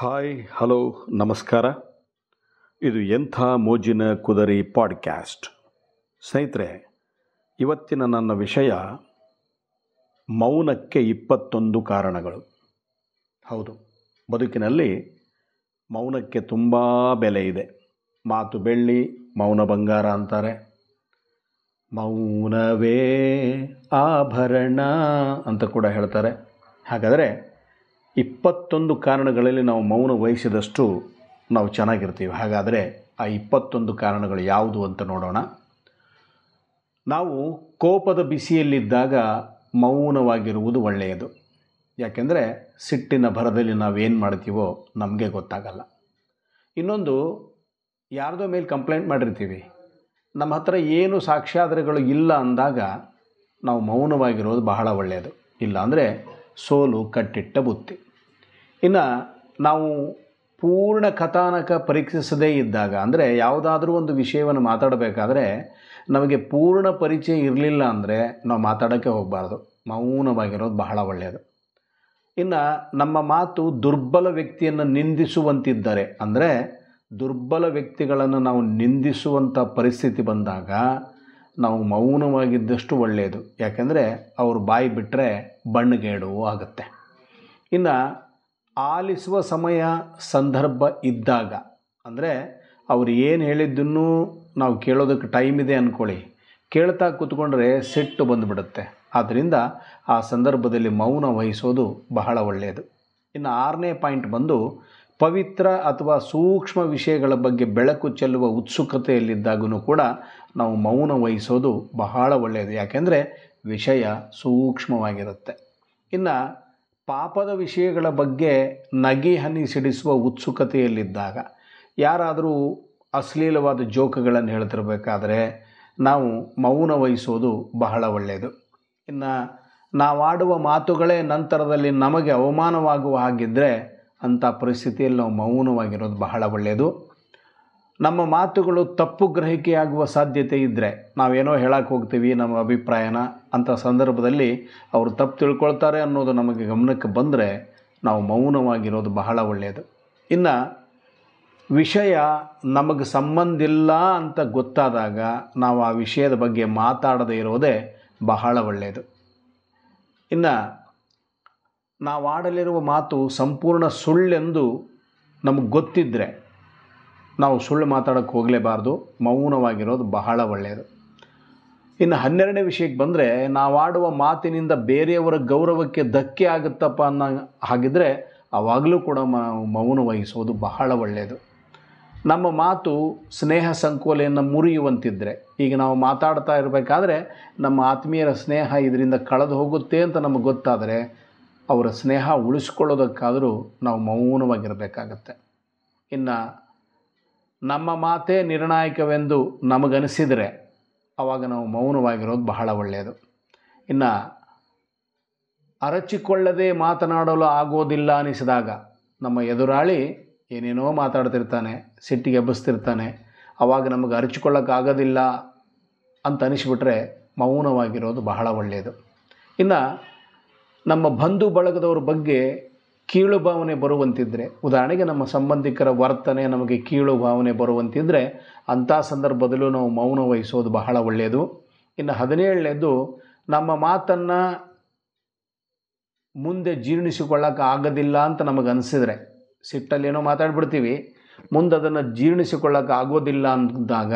Hi, hello, ನಮಸ್ಕಾರ. ಇದು ಎಂಥ ಮೋಜಿನ ಕುದರಿ ಪಾಡ್ಕ್ಯಾಸ್ಟ್. ಸ್ನೇಹಿತರೆ, ಇವತ್ತಿನ ನನ್ನ ವಿಷಯ ಮೌನಕ್ಕೆ ಇಪ್ಪತ್ತೊಂದು ಕಾರಣಗಳು. ಹೌದು, ಬದುಕಿನಲ್ಲಿ ಮೌನಕ್ಕೆ ತುಂಬ ಬೆಲೆ ಇದೆ. ಮಾತು ಬೆಳ್ಳಿ, ಮೌನ ಬಂಗಾರ ಅಂತಾರೆ. ಮೌನವೇ ಆಭರಣ ಅಂತ ಕೂಡ ಹೇಳ್ತಾರೆ. ಹಾಗಾದರೆ ಇಪ್ಪತ್ತೊಂದು ಕಾರಣಗಳಲ್ಲಿ ನಾವು ಮೌನ ವಹಿಸಿದಷ್ಟು ನಾವು ಚೆನ್ನಾಗಿರ್ತೀವಿ. ಹಾಗಾದರೆ ಆ ಇಪ್ಪತ್ತೊಂದು ಕಾರಣಗಳು ಯಾವುದು ಅಂತ ನೋಡೋಣ. ನಾವು ಕೋಪದ ಬಿಸಿಯಲ್ಲಿದ್ದಾಗ ಮೌನವಾಗಿರುವುದು ಒಳ್ಳೆಯದು. ಯಾಕೆಂದರೆ ಸಿಟ್ಟಿನ ಭರದಲ್ಲಿ ನಾವೇನು ಮಾಡ್ತೀವೋ ನಮಗೆ ಗೊತ್ತಾಗಲ್ಲ. ಇನ್ನೊಂದು, ಯಾರದೋ ಮೇಲೆ ಕಂಪ್ಲೇಂಟ್ ಮಾಡಿರ್ತೀವಿ. ನಮ್ಮ ಹತ್ರ ಏನು ಸಾಕ್ಷ್ಯಾಧಾರಗಳು ಇಲ್ಲ ಅಂದಾಗ ನಾವು ಮೌನವಾಗಿರೋದು ಬಹಳ ಒಳ್ಳೆಯದು. ಇಲ್ಲ ಅಂದರೆ ಸೋಲು ಕಟ್ಟಿಟ್ಟ ಬುತ್ತಿ. ಇನ್ನು ನಾವು ಪೂರ್ಣ ಕಥಾನಕ ಪರೀಕ್ಷಿಸದೇ ಇದ್ದಾಗ, ಅಂದರೆ ಯಾವುದಾದ್ರೂ ಒಂದು ವಿಷಯವನ್ನು ಮಾತಾಡಬೇಕಾದ್ರೆ ನಮಗೆ ಪೂರ್ಣ ಪರಿಚಯ ಇರಲಿಲ್ಲ ಅಂದರೆ ನಾವು ಮಾತಾಡೋಕ್ಕೆ ಹೋಗಬಾರ್ದು. ಮೌನವಾಗಿರೋದು ಬಹಳ ಒಳ್ಳೆಯದು ಇನ್ನು ನಮ್ಮ ಮಾತು ದುರ್ಬಲ ವ್ಯಕ್ತಿಯನ್ನು ನಿಂದಿಸುವಂತಿದ್ದರೆ, ಅಂದರೆ ದುರ್ಬಲ ವ್ಯಕ್ತಿಗಳನ್ನು ನಾವು ನಿಂದಿಸುವಂಥ ಪರಿಸ್ಥಿತಿ ಬಂದಾಗ ನಾವು ಮೌನವಾಗಿದ್ದಷ್ಟು ಒಳ್ಳೆಯದು ಯಾಕೆಂದರೆ ಅವರು ಬಾಯಿ ಬಿಟ್ಟರೆ ಬಣ್ಣಗೇಡು ಆಗುತ್ತೆ. ಇನ್ನು ಆಲಿಸುವ ಸಮಯ ಸಂದರ್ಭ ಇದ್ದಾಗ, ಅಂದರೆ ಅವ್ರು ಏನು ಹೇಳಿದ್ದನ್ನು ನಾವು ಕೇಳೋದಕ್ಕೆ ಟೈಮ್ ಇದೆ ಅಂದ್ಕೊಳ್ಳಿ ಕೇಳ್ತಾ ಕೂತ್ಕೊಂಡ್ರೆ ಸಿಟ್ಟು ಬಂದುಬಿಡುತ್ತೆ. ಆದ್ದರಿಂದ ಆ ಸಂದರ್ಭದಲ್ಲಿ ಮೌನ ವಹಿಸೋದು ಬಹಳ ಒಳ್ಳೆಯದು ಇನ್ನು ಆರನೇ ಪಾಯಿಂಟ್ ಬಂದು, ಪವಿತ್ರ ಅಥವಾ ಸೂಕ್ಷ್ಮ ವಿಷಯಗಳ ಬಗ್ಗೆ ಬೆಳಕು ಚೆಲ್ಲುವ ಉತ್ಸುಕತೆಯಲ್ಲಿದ್ದಾಗೂ ಕೂಡ ನಾವು ಮೌನ ವಹಿಸೋದು ಬಹಳ ಒಳ್ಳೆಯದು ಯಾಕೆಂದರೆ ವಿಷಯ ಸೂಕ್ಷ್ಮವಾಗಿರುತ್ತೆ. ಇನ್ನು ಪಾಪದ ವಿಷಯಗಳ ಬಗ್ಗೆ ನಗೆ ಹನಿ ಸಿಡಿಸುವ ಉತ್ಸುಕತೆಯಲ್ಲಿದ್ದಾಗ ಯಾರಾದರೂ ಅಶ್ಲೀಲವಾದ ಜೋಕುಗಳನ್ನು ಹೇಳ್ತಿರ್ಬೇಕಾದ್ರೆ ನಾವು ಮೌನ ವಹಿಸೋದು ಬಹಳ ಒಳ್ಳೆಯದು. ಇನ್ನು ನಾವಾಡುವ ಮಾತುಗಳೇ ನಂತರದಲ್ಲಿ ನಮಗೆ ಅವಮಾನವಾಗುವ ಹಾಗಿದ್ದರೆ ಅಂಥ ಪರಿಸ್ಥಿತಿಯಲ್ಲಿ ನಾವು ಮೌನವಾಗಿರೋದು ಬಹಳ ಒಳ್ಳೆಯದು. ನಮ್ಮ ಮಾತುಗಳು ತಪ್ಪು ಗ್ರಹಿಕೆಯಾಗುವ ಸಾಧ್ಯತೆ ಇದ್ದರೆ ನಾವೇನೋ ಹೇಳಕ್ಕೆ ಹೋಗ್ತೀವಿ ನಮ್ಮ ಅಭಿಪ್ರಾಯನ ಅಂಥ ಸಂದರ್ಭದಲ್ಲಿ ಅವರು ತಪ್ಪು ತಿಳ್ಕೊಳ್ತಾರೆ ಅನ್ನೋದು ನಮಗೆ ಗಮನಕ್ಕೆ ಬಂದರೆ ನಾವು ಮೌನವಾಗಿರೋದು ಬಹಳ ಒಳ್ಳೆಯದು ಇನ್ನು ವಿಷಯ ನಮಗೆ ಸಂಬಂಧ ಇಲ್ಲ ಅಂತ ಗೊತ್ತಾದಾಗ ನಾವು ಆ ವಿಷಯದ ಬಗ್ಗೆ ಮಾತಾಡದೇ ಇರೋದೇ ಬಹಳ ಒಳ್ಳೆಯದು ಇನ್ನು ನಾವು ಆಡಲಿರುವ ಮಾತು ಸಂಪೂರ್ಣ ಸುಳ್ಳೆಂದು ನಮಗೆ ಗೊತ್ತಿದ್ದರೆ ನಾವು ಸುಳ್ಳು ಮಾತಾಡೋಕ್ಕೆ ಹೋಗಲೇಬಾರ್ದು. ಮೌನವಾಗಿರೋದು ಬಹಳ ಒಳ್ಳೆಯದು ಇನ್ನು ಹನ್ನೆರಡನೇ ವಿಷಯಕ್ಕೆ ಬಂದರೆ ನಾವಾಡುವ ಮಾತಿನಿಂದ ಬೇರೆಯವರ ಗೌರವಕ್ಕೆ ಧಕ್ಕೆ ಆಗುತ್ತಪ್ಪ ಅನ್ನೋ ಹಾಗಿದ್ದರೆ ಆವಾಗಲೂ ಕೂಡ ಮೌನ ವಹಿಸೋದು ಬಹಳ ಒಳ್ಳೆಯದು ನಮ್ಮ ಮಾತು ಸ್ನೇಹ ಸಂಕೋಲೆಯನ್ನು ಮುರಿಯುವಂತಿದ್ದರೆ ಈಗ ನಾವು ಮಾತಾಡ್ತಾ ಇರಬೇಕಾದ್ರೆ, ನಮ್ಮ ಆತ್ಮೀಯರ ಸ್ನೇಹ ಇದರಿಂದ ಕಳೆದು ಹೋಗುತ್ತೆ ಅಂತ ನಮಗೆ ಗೊತ್ತಾದರೆ, ಅವರ ಸ್ನೇಹ ಉಳಿಸ್ಕೊಳ್ಳೋದಕ್ಕಾದರೂ ನಾವು ಮೌನವಾಗಿರಬೇಕಾಗತ್ತೆ. ಇನ್ನು ನಮ್ಮ ಮಾತೇ ನಿರ್ಣಾಯಕವೆಂದು ನಮಗನಿಸಿದರೆ ಆವಾಗ ನಾವು ಮೌನವಾಗಿರೋದು ಬಹಳ ಒಳ್ಳೆಯದು. ಇನ್ನು ಅರಚಿಕೊಳ್ಳದೆ ಮಾತನಾಡಲು ಆಗೋದಿಲ್ಲ ಅನಿಸಿದಾಗ ನಮ್ಮ ಎದುರಾಳಿ ಏನೇನೋ ಮಾತಾಡ್ತಿರ್ತಾನೆ, ಸಿಟ್ಟಿಗೆ ಎಬ್ಬಿಸ್ತಿರ್ತಾನೆ ಆವಾಗ ನಮಗೆ ಅರಚಿಕೊಳ್ಳೋಕ್ಕಾಗೋದಿಲ್ಲ ಅಂತ ಅನಿಸ್ಬಿಟ್ರೆ ಮೌನವಾಗಿರೋದು ಬಹಳ ಒಳ್ಳೆಯದು. ಇನ್ನು ನಮ್ಮ ಬಂಧು ಬಳಗದವ್ರ ಬಗ್ಗೆ ಕೀಳು ಭಾವನೆ ಬರುವಂತಿದ್ದರೆ ಉದಾಹರಣೆಗೆ ನಮ್ಮ ಸಂಬಂಧಿಕರ ವರ್ತನೆ ನಮಗೆ ಕೀಳು ಭಾವನೆ ಬರುವಂತಿದ್ದರೆ ಅಂಥ ಸಂದರ್ಭದಲ್ಲೂ ನಾವು ಮೌನ ವಹಿಸೋದು ಬಹಳ ಒಳ್ಳೆಯದು. ಇನ್ನು ಹದಿನೇಳನೇದು, ನಮ್ಮ ಮಾತನ್ನು ಮುಂದೆ ಜೀರ್ಣಿಸಿಕೊಳ್ಳೋಕೆ ಆಗೋದಿಲ್ಲ ಅಂತ ನಮಗೆ ಸಿಟ್ಟಲ್ಲಿ ಏನೋ ಮಾತಾಡ್ಬಿಡ್ತೀವಿ. ಮುಂದೆ ಅದನ್ನು ಜೀರ್ಣಿಸಿಕೊಳ್ಳೋಕೆ ಆಗೋದಿಲ್ಲ ಅಂದಾಗ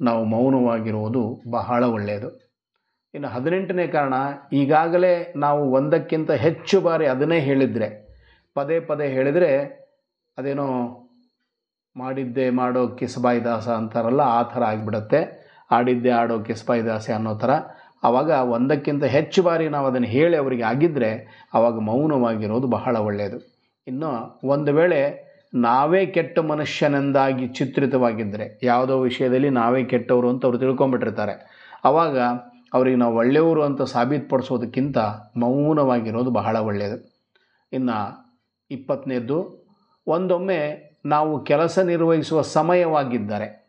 ನಾವು ಮೌನವಾಗಿರುವುದು ಬಹಳ ಒಳ್ಳೆಯದು. ಇನ್ನು ಹದಿನೆಂಟನೇ ಕಾರಣ, ಈಗಾಗಲೇ ನಾವು ಒಂದಕ್ಕಿಂತ ಹೆಚ್ಚು ಬಾರಿ ಅದನ್ನೇ ಹೇಳಿದರೆ ಪದೇ ಪದೇ ಹೇಳಿದರೆ ಅದೇನೋ ಮಾಡಿದ್ದೆ ಮಾಡೋ ಕಿಸಬಾಯಿ ದಾಸ ಅಂತಾರಲ್ಲ, ಆ ಥರ ಆಗಿಬಿಡತ್ತೆ. ಆಡಿದ್ದೆ ಆಡೋ ಕಿಸಬಾಯಿ ದಾಸೆ ಅನ್ನೋ ಥರ. ಆವಾಗ ಒಂದಕ್ಕಿಂತ ಹೆಚ್ಚು ಬಾರಿ ನಾವು ಅದನ್ನು ಹೇಳಿ ಅವರಿಗೆ ಆಗಿದ್ದರೆ ಆವಾಗ ಮೌನವಾಗಿರೋದು ಬಹಳ ಒಳ್ಳೆಯದು ಇನ್ನು ಒಂದು ವೇಳೆ ನಾವೇ ಕೆಟ್ಟ ಮನುಷ್ಯನೆಂದಾಗಿ ಚಿತ್ರಿತವಾಗಿದ್ದರೆ ಯಾವುದೋ ವಿಷಯದಲ್ಲಿ ನಾವೇ ಕೆಟ್ಟವರು ಅಂತ ಅವ್ರು ತಿಳ್ಕೊಂಬಿಟ್ಟಿರ್ತಾರೆ ಆವಾಗ ಅವರಿಗೆ ನಾವು ಒಳ್ಳೆಯವರು ಅಂತ ಸಾಬೀತುಪಡಿಸೋದಕ್ಕಿಂತ ಮೌನವಾಗಿರೋದು ಬಹಳ ಒಳ್ಳೆಯದು ಇನ್ನು ಇಪ್ಪತ್ತನೇದ್ದು, ಒಂದೊಮ್ಮೆ ನಾವು ಕೆಲಸ ನಿರ್ವಹಿಸುವ ಸಮಯವಾಗಿದ್ದರೆ.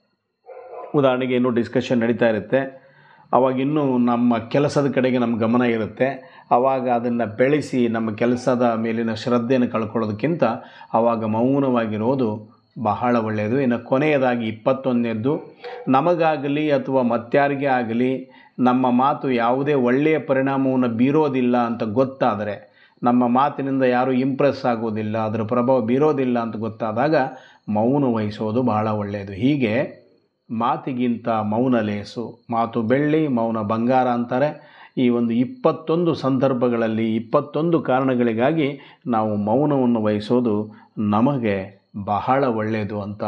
ಉದಾಹರಣೆಗೆ ಇನ್ನೂ ಡಿಸ್ಕಷನ್ ನಡೀತಾ ಇರುತ್ತೆ. ಅವಾಗಿನ್ನೂ ನಮ್ಮ ಕೆಲಸದ ಕಡೆಗೆ ನಮ್ಮ ಗಮನ ಇರುತ್ತೆ. ಆವಾಗ ಅದನ್ನು ಬೆಳೆಸಿ ನಮ್ಮ ಕೆಲಸದ ಮೇಲಿನ ಶ್ರದ್ಧೆಯನ್ನು ಕಳ್ಕೊಳ್ಳೋದಕ್ಕಿಂತ ಆವಾಗ ಮೌನವಾಗಿರೋದು ಬಹಳ ಒಳ್ಳೆಯದು. ಇನ್ನು ಕೊನೆಯದಾಗಿ ಇಪ್ಪತ್ತೊಂದನೇದ್ದು, ನಮಗಾಗಲಿ ಅಥವಾ ಮತ್ತಾರಿಗೆ ಆಗಲಿ ನಮ್ಮ ಮಾತು ಯಾವುದೇ ಒಳ್ಳೆಯ ಪರಿಣಾಮವನ್ನು ಬೀರೋದಿಲ್ಲ ಅಂತ ಗೊತ್ತಾದರೆ ನಮ್ಮ ಮಾತಿನಿಂದ ಯಾರೂ ಇಂಪ್ರೆಸ್ ಆಗೋದಿಲ್ಲ, ಅದರ ಪ್ರಭಾವ ಬೀರೋದಿಲ್ಲ ಅಂತ ಗೊತ್ತಾದಾಗ ಮೌನ ವಹಿಸೋದು ಬಹಳ ಒಳ್ಳೆಯದು. ಹೀಗೆ ಮಾತಿಗಿಂತ ಮೌನ ಲೇಸು, ಮಾತು ಬೆಳ್ಳಿ, ಮೌನ ಬಂಗಾರ ಅಂತಾರೆ. ಈ ಒಂದು ಇಪ್ಪತ್ತೊಂದು ಸಂದರ್ಭಗಳಲ್ಲಿ, ಇಪ್ಪತ್ತೊಂದು ಕಾರಣಗಳಿಗಾಗಿ ನಾವು ಮೌನವನ್ನು ವಹಿಸೋದು ನಮಗೆ ಬಹಳ ಒಳ್ಳೆಯದು ಅಂತ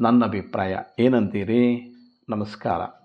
ನನ್ನ ಅಭಿಪ್ರಾಯ. ಏನಂತೀರಿ? ನಮಸ್ಕಾರ.